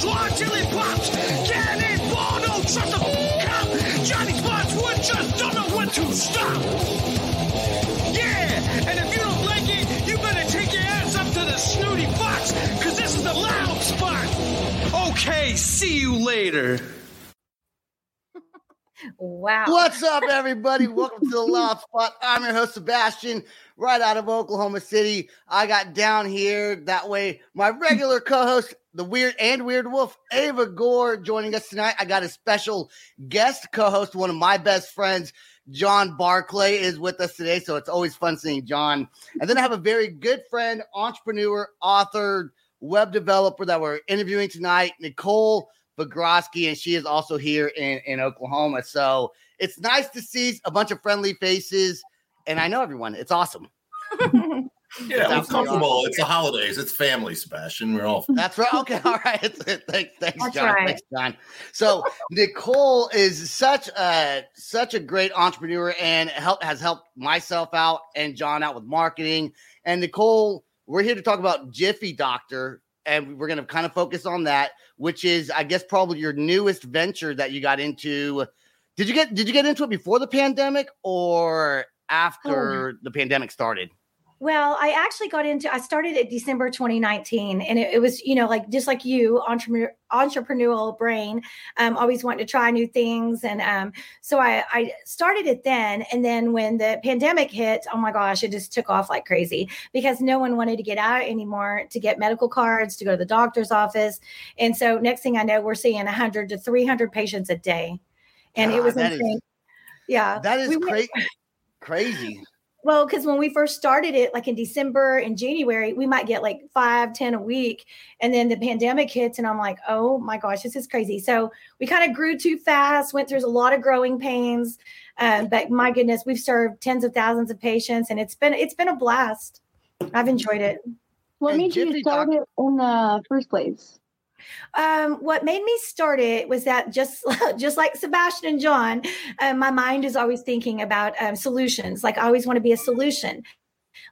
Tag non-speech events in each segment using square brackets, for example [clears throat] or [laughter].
P1E goes till it pops. Cannonball, don't trust a cop. Johnny Spotswood just don't know when to stop. Yeah, and if you don't like it, you better take your ass up to the snooty box, cause this is the loud spot. Okay, see you later. Wow. What's up, everybody? Welcome to the Loud Spot. I'm your host, Sebastian, right out of Oklahoma City. I got down here that way. My regular co-host, the Weird and Weird Wolf, Ava Gore, joining us tonight. I got a special guest co-host, one of my best friends, Jon Barclay, is with us today. So it's always fun seeing Jon. And then I have a very good friend, entrepreneur, author, web developer that we're interviewing tonight, Nichol Vagrosky, and she is also here in, in Oklahoma. So it's nice to see a bunch of friendly faces, and I know everyone. It's awesome. [laughs] Yeah, we're comfortable. awesome. It's the holidays. It's family, Sebastian. We're all [laughs] That's right. Okay. All right. thanks, thanks, Jon. right. Thanks, Jon. So Nichol is such a such a great entrepreneur and help has helped myself out and Jon out with marketing. And Nichol, we're here to talk about Jiffy Doctor, and we're going to kind of focus on that, which is, I guess, probably your newest venture that you got into. Did you get Did you get into it before the pandemic or oh, after the pandemic started? Well, I actually got into. I started at December 2019, and it, it was, you know, like just like you, entrepreneur, entrepreneurial brain, um, always wanting to try new things, and um, so I, I started it then. And then when the pandemic hit, oh my gosh, it just took off like crazy because no one wanted to get out anymore to get medical cards, to go to the doctor's office, and so next thing I know, we're seeing 100 to 300 patients a day, and it was that is- insane. yeah, That is we cra- crazy. Well, because when we first started it, like in December and January, we might get like five, ten a week. And then the pandemic hits, and I'm like, oh my gosh, this is crazy. So we kind of grew too fast, went through a lot of growing pains. Um, but my goodness, we've served tens of thousands of patients, and it's been it's been a blast. I've enjoyed it. What And made you start Doc- it in the first place? Um, what made me start it was that just [laughs] just like Sebastian and Jon, um, my mind is always thinking about um, solutions. Like I always want to be a solution.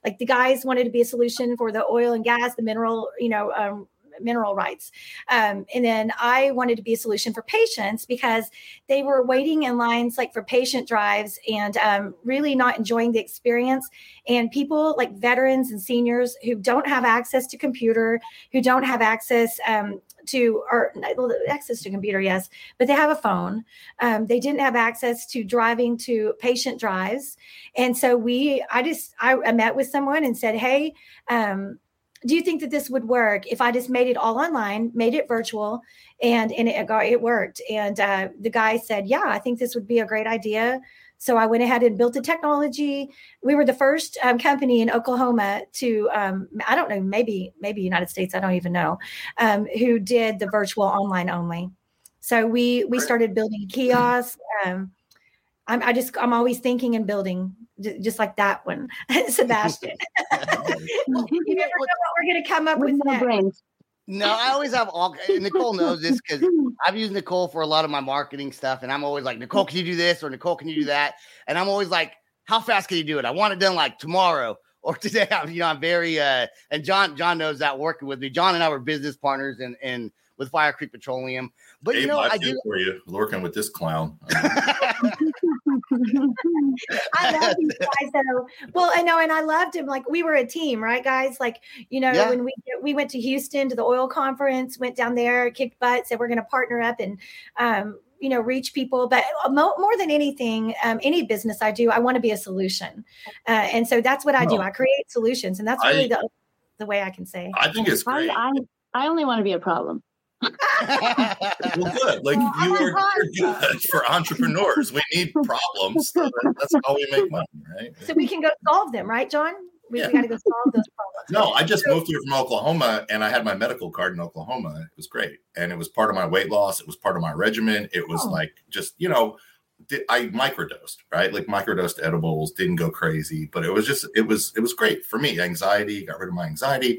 Like the guys wanted to be a solution for the oil and gas, the mineral, you know, um, mineral rights. Um, and then I wanted to be a solution for patients because they were waiting in lines like for patient drives and um, really not enjoying the experience. And people like veterans and seniors who don't have access to computer, who don't have access um, to or access to computer, yes, but they have a phone. Um, they didn't have access to driving to patient drives, and so we, I just, I, I met with someone and said, hey. Um, do you think that this would work if I just made it all online, made it virtual, and and it it worked? And uh, the guy said, "Yeah, I think this would be a great idea." So I went ahead and built a technology. We were the first um, company in Oklahoma to, um, I don't know, maybe maybe United States, I don't even know, um, who did the virtual online only. So we we started building kiosks. Um, I'm, I just I'm always thinking and building just like that one, [laughs] Sebastian. [laughs] you [laughs] never know what we're going to come up with, with next. Brains. No, I always have all. Nichol knows this because I've used Nichol for a lot of my marketing stuff, and I'm always like, Nichol, can you do this or Nichol, can you do that? And I'm always like, how fast can you do it? I want it done like tomorrow [laughs] or today. I'm, you know, I'm very. uh And Jon, Jon knows that working with me. Jon and I were business partners, and and with Fire Creek Petroleum. But hey, you know, I, I do for you working with this clown. [laughs] I love these [laughs] guys though. Well, I know, and I loved him. Like we were a team, right, guys? Like you know, yeah. when we we went to Houston to the oil conference, went down there, kicked butt, said we're going to partner up and um, you know reach people but uh, more, more than anything um, any business i do i want to be a solution uh, and so that's what i do i create solutions and that's really I, the, the way i can say i think it's great I, I, I only want to be a problem well, good. Like you are good for entrepreneurs. We need problems. So that's how we make money, right? So we can go solve them, right, Jon? We, yeah. we got to go solve those problems. No, I just moved here from Oklahoma, and I had my medical card in Oklahoma. It was great, and it was part of my weight loss. It was part of my regimen. It was oh. like just you know, I microdosed, right? Like microdosed edibles. Didn't go crazy, but it was just it was it was great for me. Anxiety got rid of my anxiety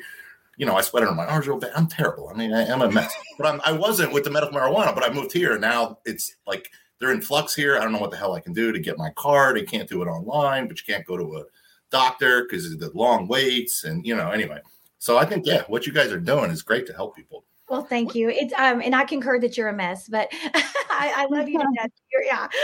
you know, I sweat under my arms real bad. I'm terrible. I mean, I am a mess. but I'm, I wasn't with the medical marijuana. But I moved here. Now it's like they're in flux here. I don't know what the hell I can do to get my card. I can't do it online, but you can't go to a doctor because of the long waits. And you know, anyway. So I think yeah, what you guys are doing is great to help people. Well, thank you. It's um, and I concur that you're a mess, but [laughs] I, I, love you to [laughs] death. You're, yeah. [laughs]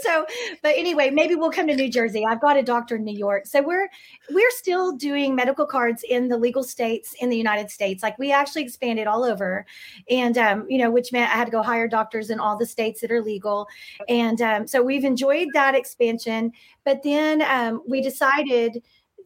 So, but anyway, maybe we'll come to New Jersey. I've got a doctor in New York, so we're we're still doing medical cards in the legal states in the United States. Like we actually expanded all over, and um, you know, which meant I had to go hire doctors in all the states that are legal, and um, so we've enjoyed that expansion. But then um, we decided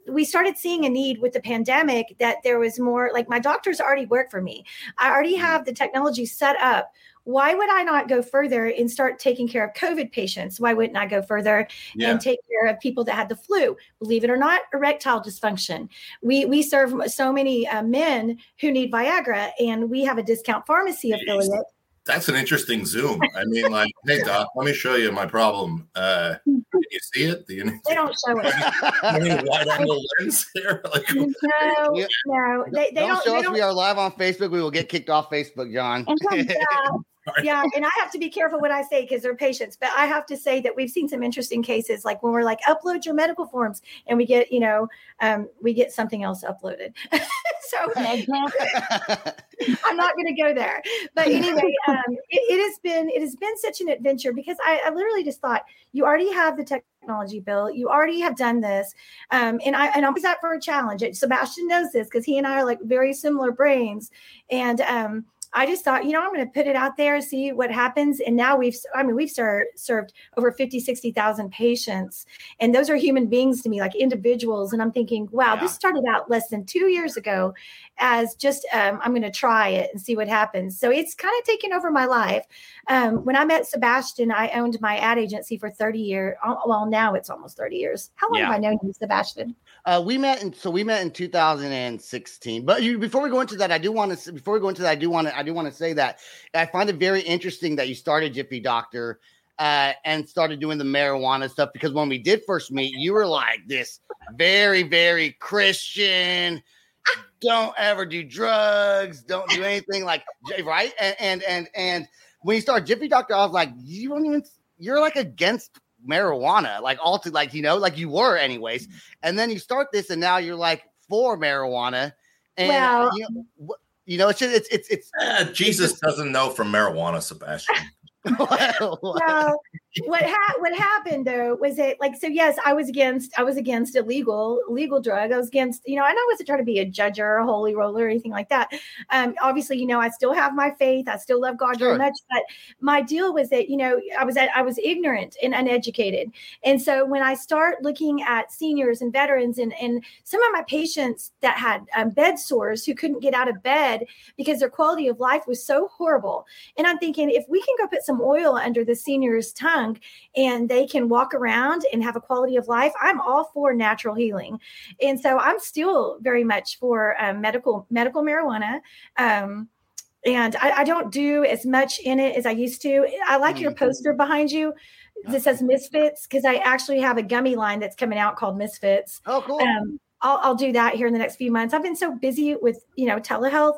we started seeing a need with the pandemic that there was more like my doctors already work for me. I already mm-hmm. have the technology set up. Why would I not go further and start taking care of COVID patients? Why wouldn't I go further yeah. and take care of people that had the flu? Believe it or not, erectile dysfunction. We we serve so many uh, men who need Viagra, and we have a discount pharmacy affiliate that's an interesting zoom. I mean, like, [laughs] hey doc, let me show you my problem. Uh, can you see it? Do you they don't show it. [laughs] I mean, wide angle lens here. [laughs] Like, no, no, they, they don't, don't show they us. Don't. We are live on Facebook. We will get kicked off Facebook, Jon. yeah. Yeah, and I have to be careful what I say because they're patients. But I have to say that we've seen some interesting cases, like when we're like, upload your medical forms, and we get, you know, um, we get something else uploaded. [laughs] so I'm not going to go there. But anyway, um, it, it, has been it has been such an adventure because I, I literally just thought you already have the technology bill, you already have done this, um, and I and I'm always up for a challenge. Sebastian knows this because he and I are like very similar brains, and um, I just thought, you know, I'm going to put it out there, see what happens. And now we've, I mean, we've ser- served over 50, 60,000 patients. And those are human beings to me, like individuals. And I'm thinking, wow, yeah. this started out less than two years ago as just, um, I'm going to try it and see what happens. So it's kind of taken over my life. Um, when I met Sebastian, I owned my ad agency for 30 years. Well, now it's almost 30 years. How long yeah. have I known you, Sebastian? Uh, we met in so we met in 2016. But you, before we go into that, I do want to before we go into that, I do want to I do want to say that I find it very interesting that you started Jiffy Doctor uh, and started doing the marijuana stuff because when we did first meet, you were like this very very Christian. Don't ever do drugs. Don't do anything like right. And and and and when you start Jiffy Doctor, I was like, you don't even. You're like against marijuana, like all to like you know, like you were anyways. And then you start this, and now you're like for marijuana. And well, you know, you know, it's just, it's it's it's eh, Jesus doesn't know from marijuana, Sebastian. [laughs] [laughs] no, what ha- what happened though was it like so yes I was against I was against illegal illegal drug. I was against you know and I wasn't trying to be a judge or a holy roller or anything like that. Um obviously you know I still have my faith. I still love God Sure. very much but my deal was that you know I was I was ignorant and uneducated. And so when I start looking at seniors and veterans and and some of my patients that had um, bed sores who couldn't get out of bed because their quality of life was so horrible. And I'm thinking if we can go put some oil under the senior's tongue and they can walk around and have a quality of life, I'm all for natural healing. And so I'm still very much for um, medical medical marijuana. Um, and I, I don't do as much in it as I used to. I like your poster behind you that says Misfits because I actually have a gummy line that's coming out called Misfits. Oh, cool. Um, I'll, I'll do that here in the next few months. I've been so busy with, you know, telehealth,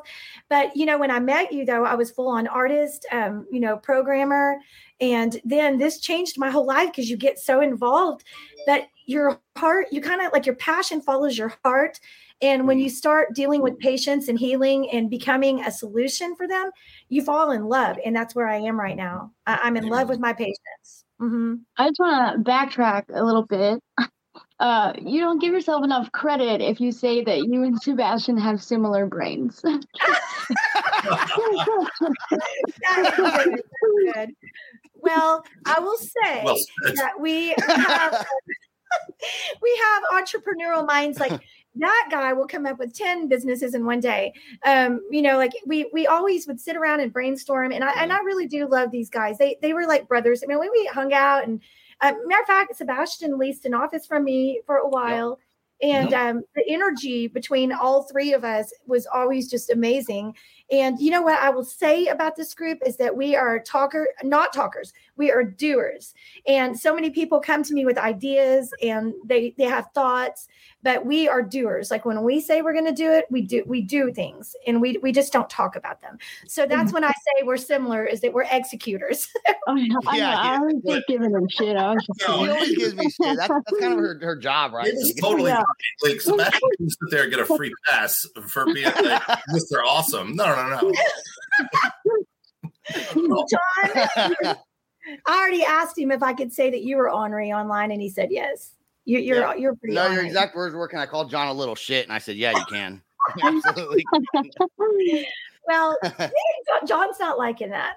but you know, when I met you though, I was full on artist, um, you know, programmer. And then this changed my whole life because you get so involved that your heart, you kind of like your passion follows your heart. And when you start dealing with patients and healing and becoming a solution for them, you fall in love. And that's where I am right now. I, I'm in love with my patients. Mm-hmm. I just want to backtrack a little bit. [laughs] Uh, you don't give yourself enough credit if you say that you and Sebastian have similar brains. Good. [laughs] [laughs] Well, I will say Well that we have [laughs] we have entrepreneurial minds. Like that guy will come up with 10 businesses in one day. Um you know like we we always would sit around and brainstorm. And i and i really do love these guys. They they were like brothers. I mean when we hung out and uh, matter of fact sebastian leased an office from me for a while and um, the energy between all three of us was always just amazing and you know what I will say about this group is that we are talker, not talkers. We are doers. And so many people come to me with ideas and they they have thoughts, but we are doers. Like when we say we're going to do it, we do we do things and we we just don't talk about them. So that's mm-hmm. when I say we're similar is that we're executors. [laughs] Oh, I know, I, know, Yeah, I was just giving them shit. I was just No, She always gives me shit. That's, that's kind of her, her job, right? It is totally Yeah. like Sebastian can sit there and get a free pass for being like Mr. Awesome. No, no, no. [laughs] [laughs] Jon, I already asked him if I could say that you were Henri online and he said yes. You, you're Yeah. you're pretty no, your exact words were, "Can I call Jon a little shit?" And I said, "Yeah, you can." [laughs] Absolutely. Well, Jon's not liking that.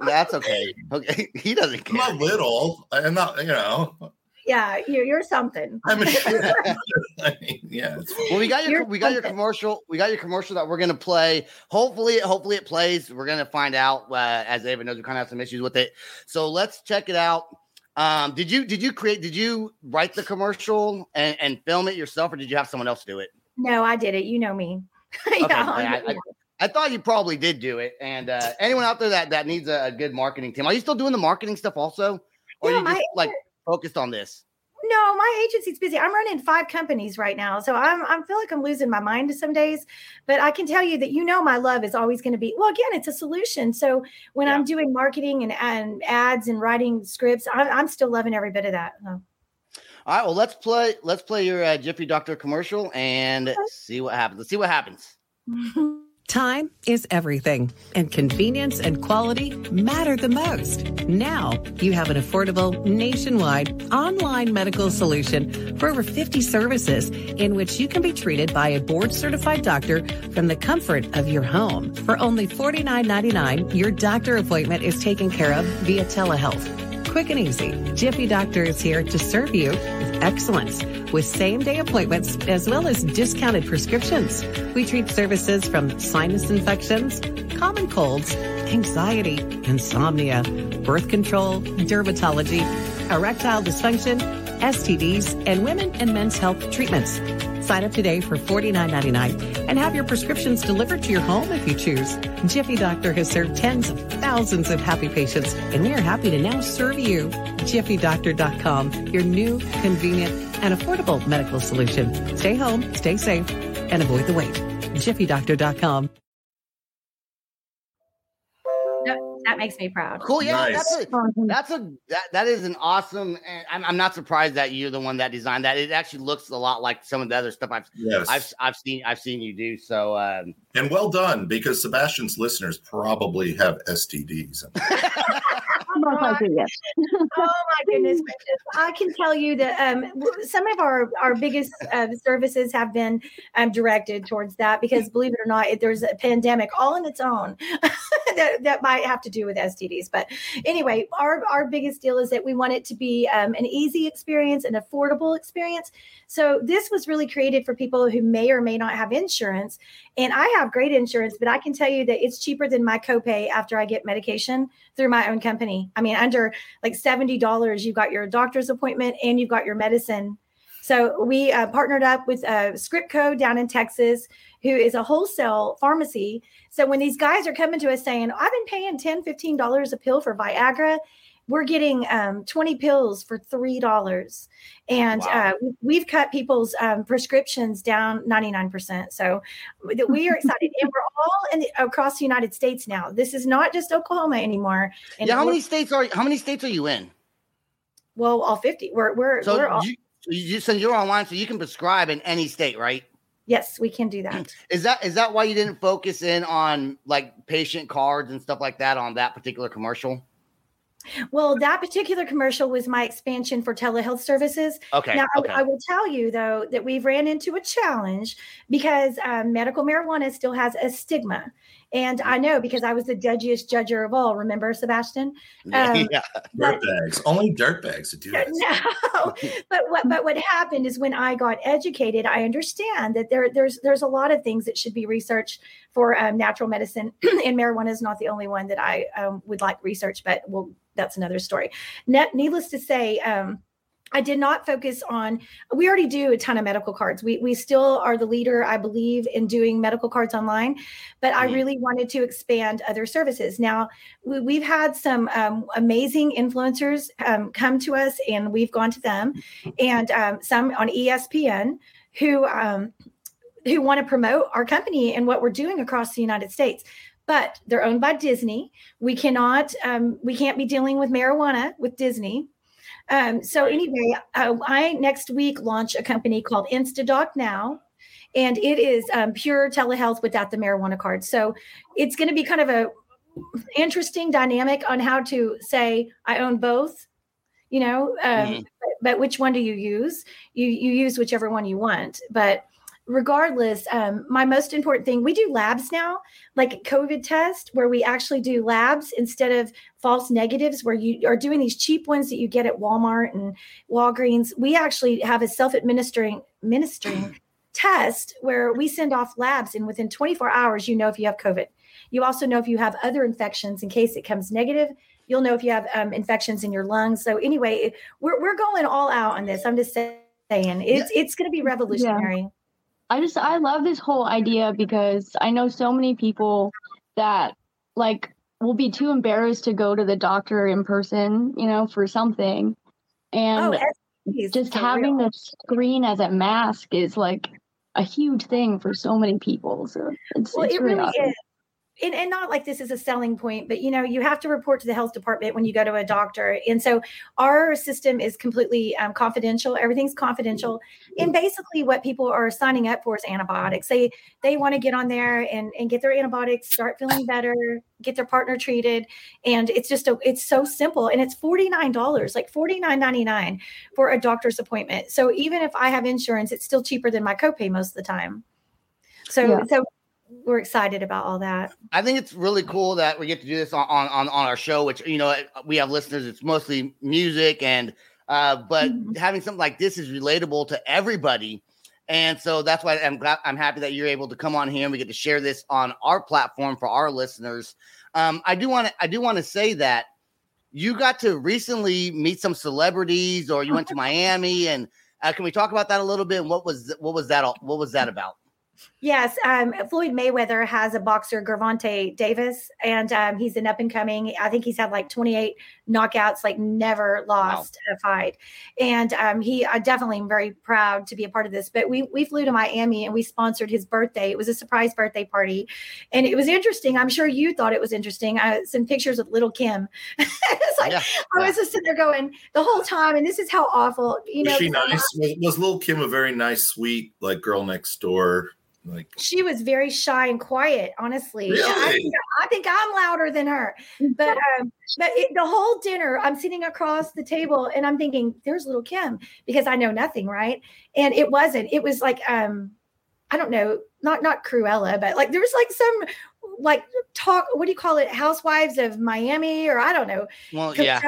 That's okay. Okay, he doesn't I'm care. a little. I'm not, you know. Yeah, you're, you're something. [laughs] I'm a [laughs] shit. I mean, yeah, it's. Well, we got your You're we got your commercial. We got your commercial that we're gonna play. Hopefully, hopefully it plays. We're gonna find out. Uh, as David knows, we kind of have some issues with it. So let's check it out. Um, did you did you create? Did you write the commercial and, and film it yourself, or did you have someone else do it? No, I did it. You know me. [laughs] Okay, yeah, I, I, I thought you probably did do it. And uh, anyone out there that that needs a, a good marketing team, are you still doing the marketing stuff also, or Yeah, you just my- like focused on this? no, my agency's busy. I'm running five companies right now, so I'm I feel like I'm losing my mind some days. But I can tell you that you know my love is always going to be well. Again, it's a solution. So when Yeah. I'm doing marketing and, and ads and writing scripts, I'm, I'm still loving every bit of that. So, All right, well let's play let's play your uh, Jiffy Doctor commercial and see what happens. Let's see what happens. [laughs] Time is everything, and convenience and quality matter the most. Now you have an affordable, nationwide, online medical solution for over 50 services in which you can be treated by a board certified doctor from the comfort of your home. For only $49.99, your doctor appointment is taken care of via telehealth. Quick and easy, Jiffy Doctor is here to serve you with excellence with same day appointments as well as discounted prescriptions. We treat services from sinus infections, common colds, anxiety, insomnia, birth control, dermatology, erectile dysfunction, STDs, and women and men's health treatments. Sign up today for $49.99 and have your prescriptions delivered to your home if you choose. Jiffy Doctor has served tens of thousands of happy patients, and we are happy to now serve you. JiffyDoctor.com, your new, convenient, and affordable medical solution. Stay home, stay safe, and avoid the wait. JiffyDoctor.com. that, that makes me proud. Cool, yeah, Nice. that's a that's a that, that is an awesome. And I'm, I'm not surprised that you're the one that designed that. It actually looks a lot like some of the other stuff I've Yes. I've I've seen I've seen you do. So um, and well done because Sebastian's listeners probably have STDs. [laughs] Yes. [laughs] oh my goodness. I can tell you that um, some of our, our biggest uh, services have been um, directed towards that because believe it or not, it- there's a pandemic all in its own [laughs] that, that might have to do with STDs. But anyway, our, our biggest deal is that we want it to be um, an easy experience, an affordable experience. So this was really created for people who may or may not have insurance. And I have great insurance, but I can tell you that it's cheaper than my copay after I get medication through my own company. I mean, under like $70, you've got your doctor's appointment and you've got your medicine. So we uh, partnered up with uh, Scriptco down in Texas, who is a wholesale pharmacy. So when these guys are coming to us saying, I've been paying $10, $15 a pill for Viagra, we're getting um, 20 pills for $3. And uh, we- we've cut people's um, prescriptions down 99%. So we are excited. and we're all in the, across the United States now. This is not just Oklahoma anymore. And yeah, how many states are how many states are you in? Well, all 50. We're, we're, So we're all, you, you since you're online, so you can prescribe in any state, right? yes, we can do that. [clears throat] Is that is that why you didn't focus in on like patient cards and stuff like that on that particular commercial? Well, that particular commercial was my expansion for telehealth services. Okay, Now, I- okay. I, will tell you though that we've ran into a challenge because um, medical marijuana still has a stigma, and I know because I was the judgiest judger of all. Remember, Sebastian? [laughs] Um, yeah. Dirt bags. Only dirtbags to do this. No, [laughs] but what but what happened is when I got educated, I understand that there there's there's a lot of things that should be researched for um, natural medicine, [clears throat] and marijuana is not the only one that I um, would like research. But well, that's another story. Net, needless to say. Um, I did not focus on. We already do a ton of medical cards. We we still are the leader, I believe, in doing medical cards online. But I Mhm. really wanted to expand other services. Now we, we've had some um, amazing influencers um, come to us, and we've gone to them, and um, some on ESPN who um, who want to promote our company and what we're doing across the United States. But they're owned by Disney. We cannot um, we can't be dealing with marijuana with Disney. Um, so anyway, uh, I next week launch a company called InstaDoc Now, and it is um, pure telehealth without the marijuana card. So it's going to be kind of a interesting dynamic on how to say I own both. You know, um, Mhm. but, but which one do you use? You you use whichever one you want, but regardless um, my most important thing we do labs now like a covid test where we actually do labs instead of false negatives where you are doing these cheap ones that you get at walmart and walgreens. We actually have a self-administering ministering [clears throat] test where we send off labs and within 24 hours you know if you have covid. You also know if you have other infections in case it comes negative. You'll know if you have um, infections in your lungs. So anyway we're, we're going all out on this. I'm just saying it's it's going to be revolutionary I just I love this whole idea because I know so many people that like will be too embarrassed to go to the doctor in person, you know, for something. And oh, STDs, just for having real. the screen as a mask is like a huge thing for so many people. So it's, well it's it really, really awesome. is and, and not like this is a selling point but you know you have to report to the health department when you go to a doctor. And so our system is completely um, confidential. Everything's confidential. And basically what people are signing up for is antibiotics. They they want to get on there and, and get their antibiotics start feeling better get their partner treated. And it's just a it's so simple. And it's $49 like $49.99 for a doctor's appointment. So even if i have insurance it's still cheaper than my copay most of the time. So Yeah. so we're excited about all that I think it's really cool that we get to do this on, on, on, our show, which, you know, we have listeners, it's mostly music and, uh, but Mhm. having something like this is relatable to everybody. And so that's why I'm glad, I'm happy that you're able to come on here and we get to share this on our platform for our listeners. Um, I do want to, I do want to say that you got to recently meet some celebrities or you went to [laughs] Miami and, uh, can we talk about that a little bit? What was, what was that, all, what was that about? Yes, um, Floyd Mayweather has a boxer, Gervonta Davis, and um, he's an up and coming. I think he's had like 28 knockouts, like never lost a fight. And um, he, I definitely am very proud to be a part of this. But we we flew to Miami and we sponsored his birthday. It was a surprise birthday party, and it was interesting. I'm sure you thought it was interesting. I sent pictures of little Kim. [laughs] it's like Yeah, I was just sitting there going the whole time, and this is how awful. You know, was she 'cause I'm nice? Was, was little Kim a very nice, sweet, like girl next door? Like she was very shy and quiet, honestly. And I, think, I think I'm louder than her. But um, but it, the whole dinner, I'm sitting across the table and I'm thinking, there's little Kim because I know nothing, right? And it wasn't. It was like um, I don't know, not not Cruella, but like there was like some like talk. What do you call it? Housewives of Miami, or I don't know. Well, yeah.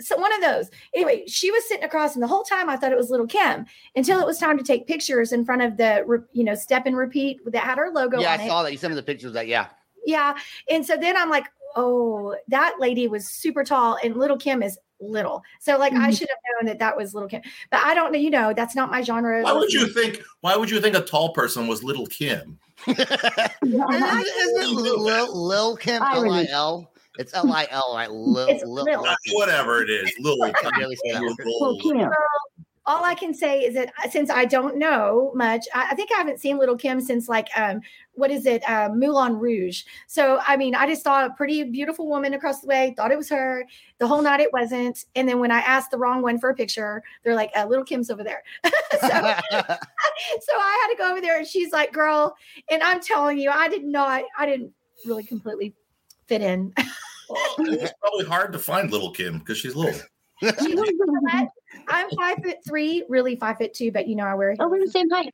So one of those. Anyway, she was sitting across, and the whole time I thought it was little Kim until it was time to take pictures in front of the, you know, step and repeat that had her logo Yeah, I it. saw that. You sent me the pictures that. Yeah. Yeah. And so then I'm like, oh, that lady was super tall, and little Kim is little. So like I Mhm. should have known that that was little Kim, but I don't know. You know, that's not my genre. why would you think? Why would you think a tall person was little Kim? [laughs] Isn't it Lil, Lil Kim I L I really- L? It's L I L, right? Lil, It's Lil, Lil. Whatever it is, little. I can barely say that word. Well, Kim. All I can say is that uh, since I don't know much, I, I think I haven't seen Little Kim since like um what is it, uh, Moulin Rouge. So I mean, I just saw a pretty beautiful woman across the way, thought it was her. The whole night it wasn't, and then when I asked the wrong one for a picture, they're like, uh, "Little Kim's over there." [laughs] so, [laughs] [laughs] so I had to go over there, and she's like, "Girl," and I'm telling you, I did not, I didn't really completely fit in. Well, it's probably hard to find little Kim because she's little. [laughs] [laughs] I'm five foot three, really five foot two, but you know I wear. Oh, we're the same height.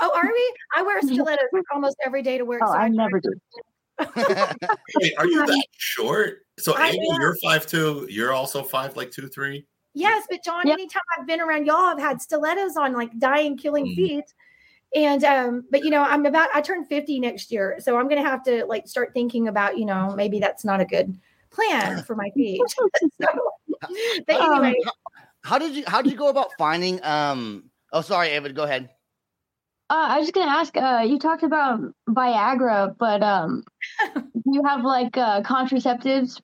Oh, are we? I wear stilettos almost every day to work. Oh, so I I never do. [laughs] Wait, are you that short? So I Amy, am. you're five two. You're also five, like two three. Yes, but Jon, Yep. anytime I've been around y'all, I've had stilettos on, like dying, killing Mhm. feet. And um, but you know, I'm about I turn 50 next year. So I'm gonna have to like start thinking about, you know, maybe that's not a good plan for my feet. so, but Um, anyway, how did you how did you go about finding um oh sorry Ava, go ahead. Uh, I was just gonna ask. Uh, you talked about Viagra, but um, [laughs] do you have like uh, contraceptives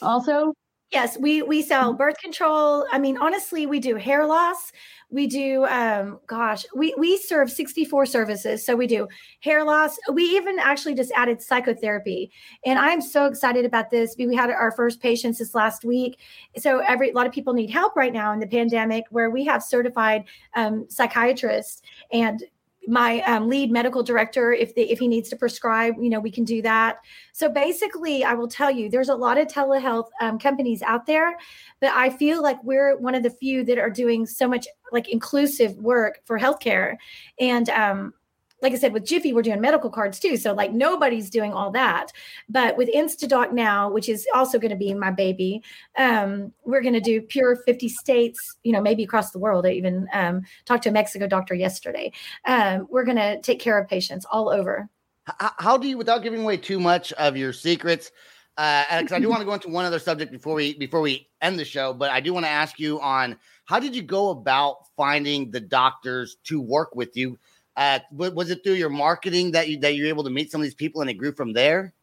also. yes, we we sell birth control. I mean, honestly, we do hair loss. We do um gosh, we we serve 64 services. So we do hair loss. We even actually just added psychotherapy. And I'm so excited about this. We had our first patients this last week. So every a lot of people need help right now in the pandemic where we have certified um, psychiatrists and my um, lead medical director if the, if he needs to prescribe you know we can do that. So basically i will tell you there's a lot of telehealth um, companies out there but i feel like we're one of the few that are doing so much like inclusive work for healthcare. And um, like I said, with Jiffy, we're doing medical cards too. So like nobody's doing all that. But with Instadoc now, which is also going to be my baby, um, we're going to do pure 50 states, you know, maybe across the world. I even um, talked to a Mexico doctor yesterday. Um, we're going to take care of patients all over. H- how do you without giving away too much of your secrets uh i do want to go into one other subject before we before we end the show but i do want to ask you on how did you go about finding the doctors to work with you uh was it through your marketing that you that you're able to meet some of these people and it grew from there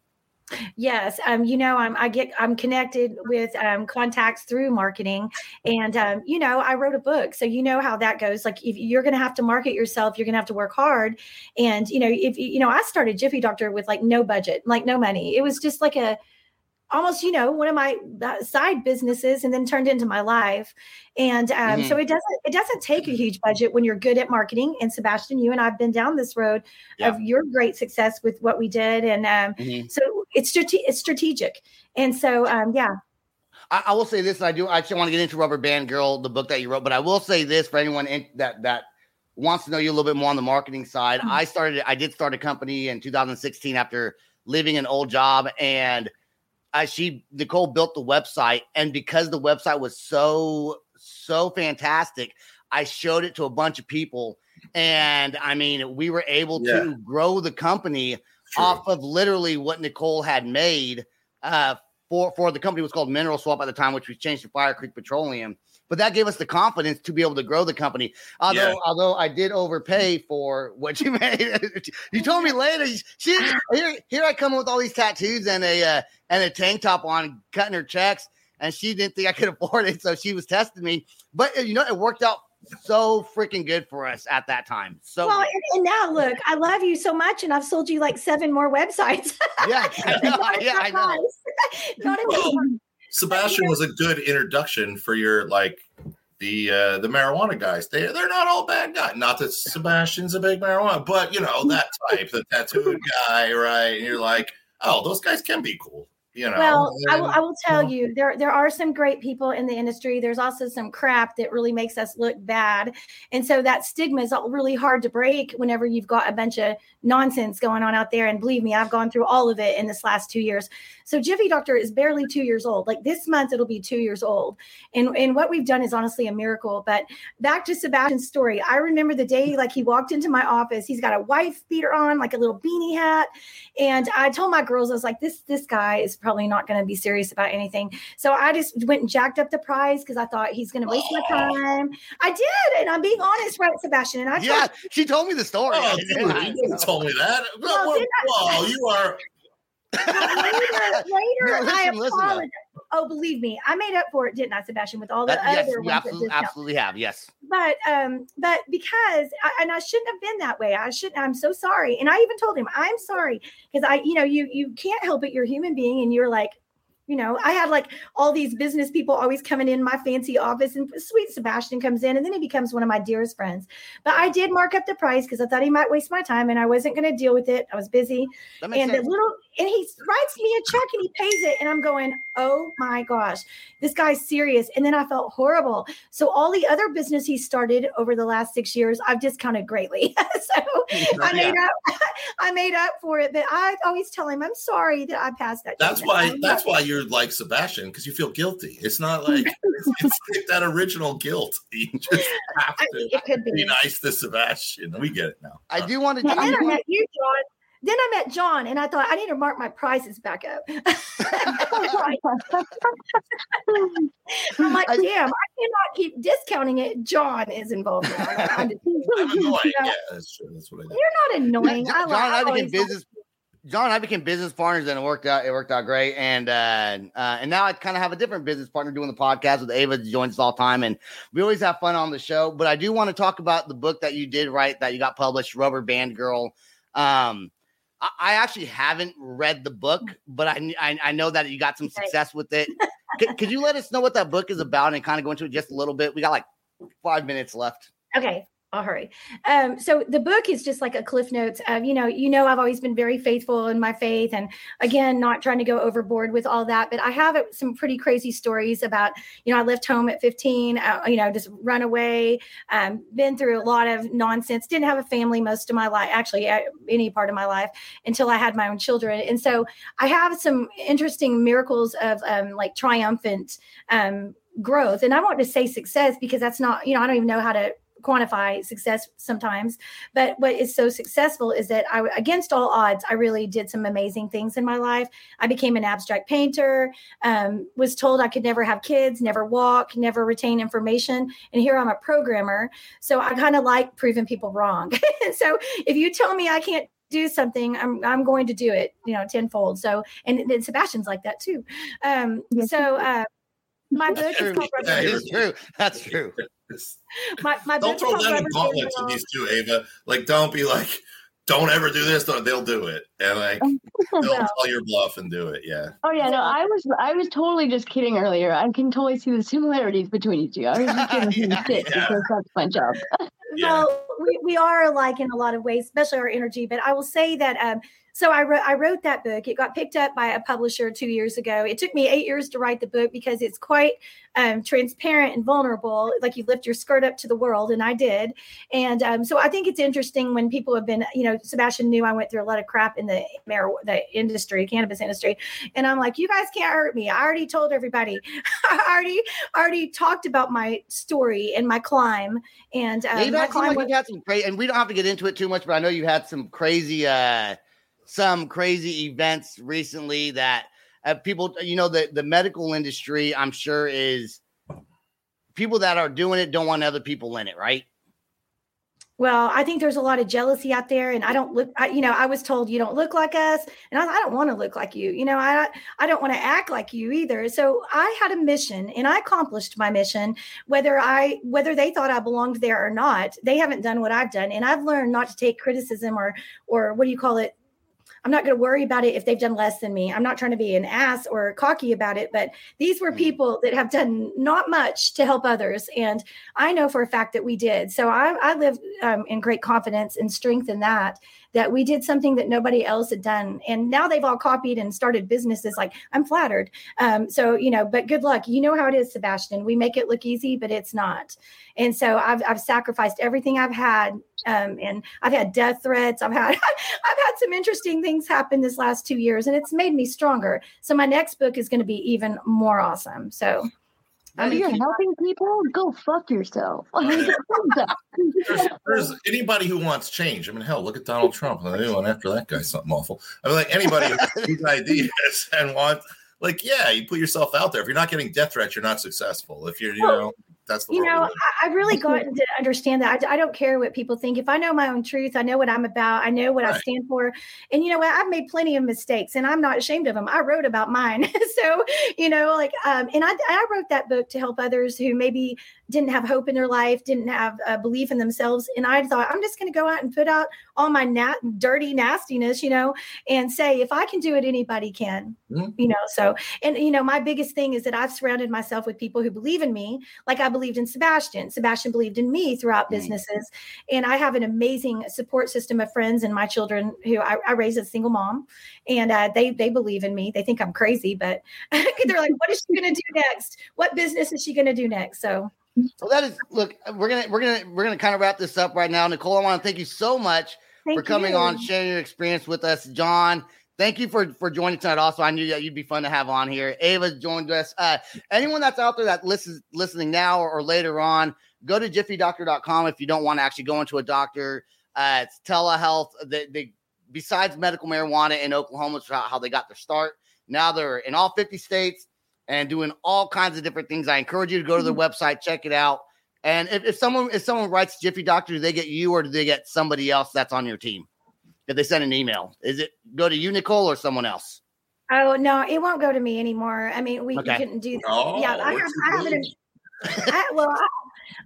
Yes, um, you know, I'm I get I'm connected with um, contacts through marketing, and um, you know, I wrote a book, so you know how that goes. Like, if you're going to have to market yourself, you're going to have to work hard, and you know, if you know, I started Jiffy Doctor with like no budget, like no money. It was just like a almost you know one of my uh, side businesses and then turned into my life. And um, so it doesn't it doesn't take a huge budget when you're good at marketing. And sebastian you and i've been down this road Yeah. of your great success with what we did. And um, Mhm. so it's strate- it's strategic. And so um, yeah. I, I will say this, and I do I actually want to get into Rubberband Girl, the book that you wrote, but I will say this for anyone in, that that wants to know you a little bit more on the marketing side. I started, I did start a company in 2016 after leaving an old job, and I, she Nichol built the website, and because the website was so so fantastic, I showed it to a bunch of people, and I mean, we were able Yeah. to grow the company True. off of literally what Nichol had made uh, for for the company was called Mineral Swap at the time, which we changed to Fire Creek Petroleum. But that gave us the confidence to be able to grow the company. Although Yeah. although I did overpay for what you [laughs] made. you told me later. She here here I come with all these tattoos and a uh, and a tank top on, cutting her checks, and she didn't think I could [laughs] afford it, so she was testing me. But uh, you know, it worked out so freaking good for us at that time. So well and, and now look i love you so much and i've sold you like seven more websites yeah, [laughs] I know, Not yeah, I know. Not enough eyes. Sebastian was a good introduction for your like the uh, the marijuana guys. They they're not all bad guys. Not that Sebastian's a big marijuana, but you know that type, the tattooed guy, right? And you're like, oh, those guys can be cool. You know. Well, I will, I will tell know. you, there there are some great people in the industry. There's also some crap that really makes us look bad, and so that stigma is really hard to break whenever you've got a bunch of nonsense going on out there. And believe me, I've gone through all of it in this last two years. So Jiffy Doctor is barely two years old. Like this month, it'll be two years old, and and what we've done is honestly a miracle. But back to Sebastian's story, I remember the day like he walked into my office. He's got a wife beater on, like a little beanie hat, and I told my girls, I was like, this this guy is probably not going to be serious about anything. So I just went and jacked up the price because I thought he's going to waste my time. I did, and I'm being honest, right, Sebastian? And I told Yeah, she told me the story. Oh, dude, you told me that. Well, Whoa, didn't whoa, you are. Later, [laughs] later, No, I listen, listen, apologize. Oh, believe me, I made up for it, didn't I, Sebastian? With all the That, yes, other you ones absolutely, absolutely have. Yes. but um but because I, and i shouldn't have been that way i shouldn't i'm so sorry and i even told him i'm sorry because i you know you you can't help it you're a human being and you're like you know i had like all these business people always coming in my fancy office and sweet sebastian comes in and then he becomes one of my dearest friends. But i did mark up the price because i thought he might waste my time and i wasn't going to deal with it. I was busy. And sense. the little and he writes me a check and he pays it and i'm going oh my gosh this guy's serious. And then i felt horrible. So all the other business he started over the last six years i've discounted greatly. [laughs] So i made up [laughs] i made up for it but i always tell him i'm sorry that i passed that That's check. why. I'm That's not- why you're like Sebastian because you feel guilty. It's not [laughs] like it's, it's like that original guilt. [laughs] You just have to think it could be be nice to Sebastian. We get it now. I uh, do want to. then i met you jon then I met Jon and I thought I need to mark my prices back up. [laughs] I'm like, damn, I cannot keep discounting it. Jon is involved now. I'm just- I'm annoying. You know, Yeah, that's true. That's what I do. You're not annoying. Jon, I, Jon and I I became always- business. Jon and I became business partners, and it worked out. It worked out great, and uh, uh, and now I kind of have a different business partner doing the podcast with Ava. Joins us all the time, and we always have fun on the show. But I do want to talk about the book that you did write that you got published, Rubberband Girl. Um, I, I actually haven't read the book, but I, I I know that you got some success with it. could, could you let us know what that book is about and kind of go into it just a little bit? We got like five minutes left. Okay, I'll hurry. Um, so the book is just like a cliff notes of, you know, you know, I've always been very faithful in my faith, and again, not trying to go overboard with all that. But I have some pretty crazy stories about, you know, I left home at 15, uh, you know, just run away, um, been through a lot of nonsense. Didn't have a family most of my life, actually, uh, any part of my life until I had my own children, and so I have some interesting miracles of um, like triumphant um, growth. And I want to say success because that's not, you know, I don't even know how to quantify success sometimes but what is so successful is that i against all odds i really did some amazing things in my life. I became an abstract painter um, was told i could never have kids never walk never retain information and here i'm a programmer. So i kind of like proving people wrong. [laughs] So if you tell me i can't do something i'm i'm going to do it you know tenfold. So and, and sebastian's like that too. Um so uh my book True. [laughs] is called Yeah, Rubber- That is true. That's true. [laughs] my, my Don't throw called them in Rubber gauntlets Girl. with these two, Ava. Like, don't be like, don't ever do this. Don't, they'll do it, and like, they'll Yeah. call your bluff and do it. Yeah. Oh yeah, no, I was I was totally just kidding earlier. I can totally see the similarities between you two. I was just [laughs] giving you Yeah, shit yeah. because that's my job. Yeah. Well, we, we are alike in a lot of ways, especially our energy. But I will say that um, so I wrote I wrote that book. It got picked up by a publisher two years ago. It took me eight years to write the book because it's quite um, transparent and vulnerable. Like you lift your skirt up to the world, and I did. And um, so I think it's interesting when people have been, you know, Sebastian knew I went through a lot of crap in the mar- the industry, cannabis industry, and I'm like, you guys can't hurt me. I already told everybody. [laughs] I already already talked about my story and my climb. And um, Yeah, you've my had, seemed climb like was- you've had some crazy, and we don't have to get into it too much, but I know you had some crazy, uh, some crazy events recently that uh, people, you know, the the medical industry, I'm sure is people that are doing it don't want other people in it, right? Well, I think there's a lot of jealousy out there, and I don't look. I, you know, I was told you don't look like us, and I, I don't want to look like you. You know, I I don't want to act like you either. So I had a mission, and I accomplished my mission. Whether I whether they thought I belonged there or not, they haven't done what I've done, and I've learned not to take criticism or or what do you call it? I'm not going to worry about it if they've done less than me. I'm not trying to be an ass or cocky about it, but these were people that have done not much to help others. And I know for a fact that we did. So I, I live um, in great confidence and strength in that that we did something that nobody else had done. And now they've all copied and started businesses. Like I'm flattered. Um, so, you know, but good luck. You know how it is, Sebastian. We make it look easy, but it's not. And so I've, I've sacrificed everything I've had. Um, and I've had death threats. I've had, [laughs] I've had some interesting things happen this last two years and it's made me stronger. So my next book is going to be even more awesome. So Mean, you're helping people. Go fuck yourself. [laughs] [laughs] there's, [laughs] there's, anybody who wants change. I mean, hell, look at Donald Trump. I went after that guy something awful. I mean, like anybody who's ideas and wants, like, yeah, you put yourself out there. If you're not getting death threats, you're not successful. If you're, you know, that's the you know I, have really gotten to understand that. I, I, don't care what people think. If i know my own truth i know what i'm about. I know what right. i stand for. And you know what? I've made plenty of mistakes and i'm not ashamed of them i wrote about mine. [laughs] So you know like um, and I, I wrote that book to help others who maybe didn't have hope in their life didn't have a belief in themselves and i thought i'm just going to go out and put out all my nat- dirty nastiness you know and say if i can do it anybody can mm-hmm. you know so and you know my biggest thing is that i've surrounded myself with people who believe in me like i believed in Sebastian. Sebastian believed in me throughout businesses. And I have an amazing support system of friends and my children who I, I raise as a single mom. And uh, they they believe in me. They think I'm crazy, but [laughs] they're like, what is she gonna do next? What business is she gonna do next? So well, that is look, we're gonna we're gonna we're gonna kind of wrap this up right now. Nichol, I want to thank you so much thank for coming you. on, sharing your experience with us. Jon, thank you for for joining tonight. Also, I knew that you'd be fun to have on here. Ava joined us. Uh, anyone that's out there that listens listening now or, or later on, go to jiffydoctor.com if you don't want to actually go into a doctor. Uh, it's telehealth. They, they besides medical marijuana in Oklahoma, how they got their start. Now they're in all 50 states and doing all kinds of different things. I encourage you to go to their mm-hmm. website, check it out. And if, if someone if someone writes Jiffy Doctor, do they get you or do they get somebody else that's on your team? if they send an email? Is it go to you, Nichol, or someone else? Oh no, it won't go to me anymore. I mean, we okay. couldn't do that. Oh, yeah, I have, I have an, I, well, I,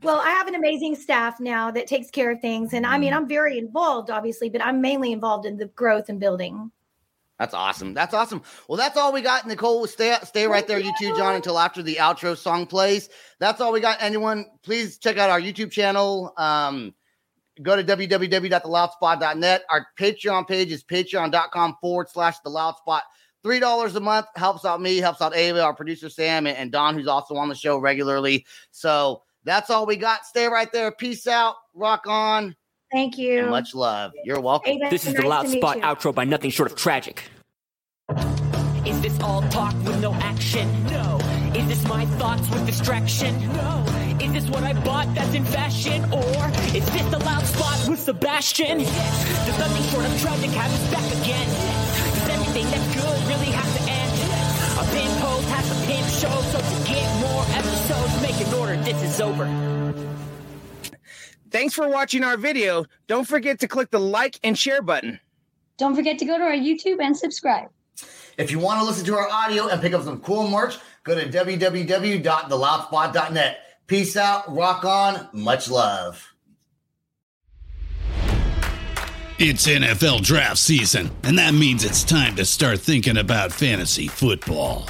well, I have an amazing staff now that takes care of things, and I mean, mm. I'm very involved, obviously, but I'm mainly involved in the growth and building. That's awesome. That's awesome. Well, that's all we got. Nichol, stay stay right there, you too, Jon, until after the outro song plays. That's all we got. Anyone, please check out our YouTube channel. Um, go to www.theloudspot.net. Our Patreon page is patreon.com forward slash the loud spot. Three dollars a month helps out me, helps out Ava, our producer Sam, and, and Don, who's also on the show regularly. So that's all we got. Stay right there. Peace out. Rock on. Thank you. And much love. You're welcome. Ava, this is nice the loud spot outro by nothing short of tragic. Is this all talk with no action? No. Is this my thoughts with distraction? No. Is this what I bought that's in fashion? Or is this the loud spot with Sebastian? Yes. Does nothing short of tragic have us back again? Does everything that's good really have to end? A pin post has a pin show, so to get more episodes, make an order. This is over. Thanks for watching our video. Don't forget to click the like and share button. Don't forget to go to our YouTube and subscribe. If you want to listen to our audio and pick up some cool merch, go to www.theloudspot.net. Peace out, rock on, much love. It's NFL draft season, and that means it's time to start thinking about fantasy football.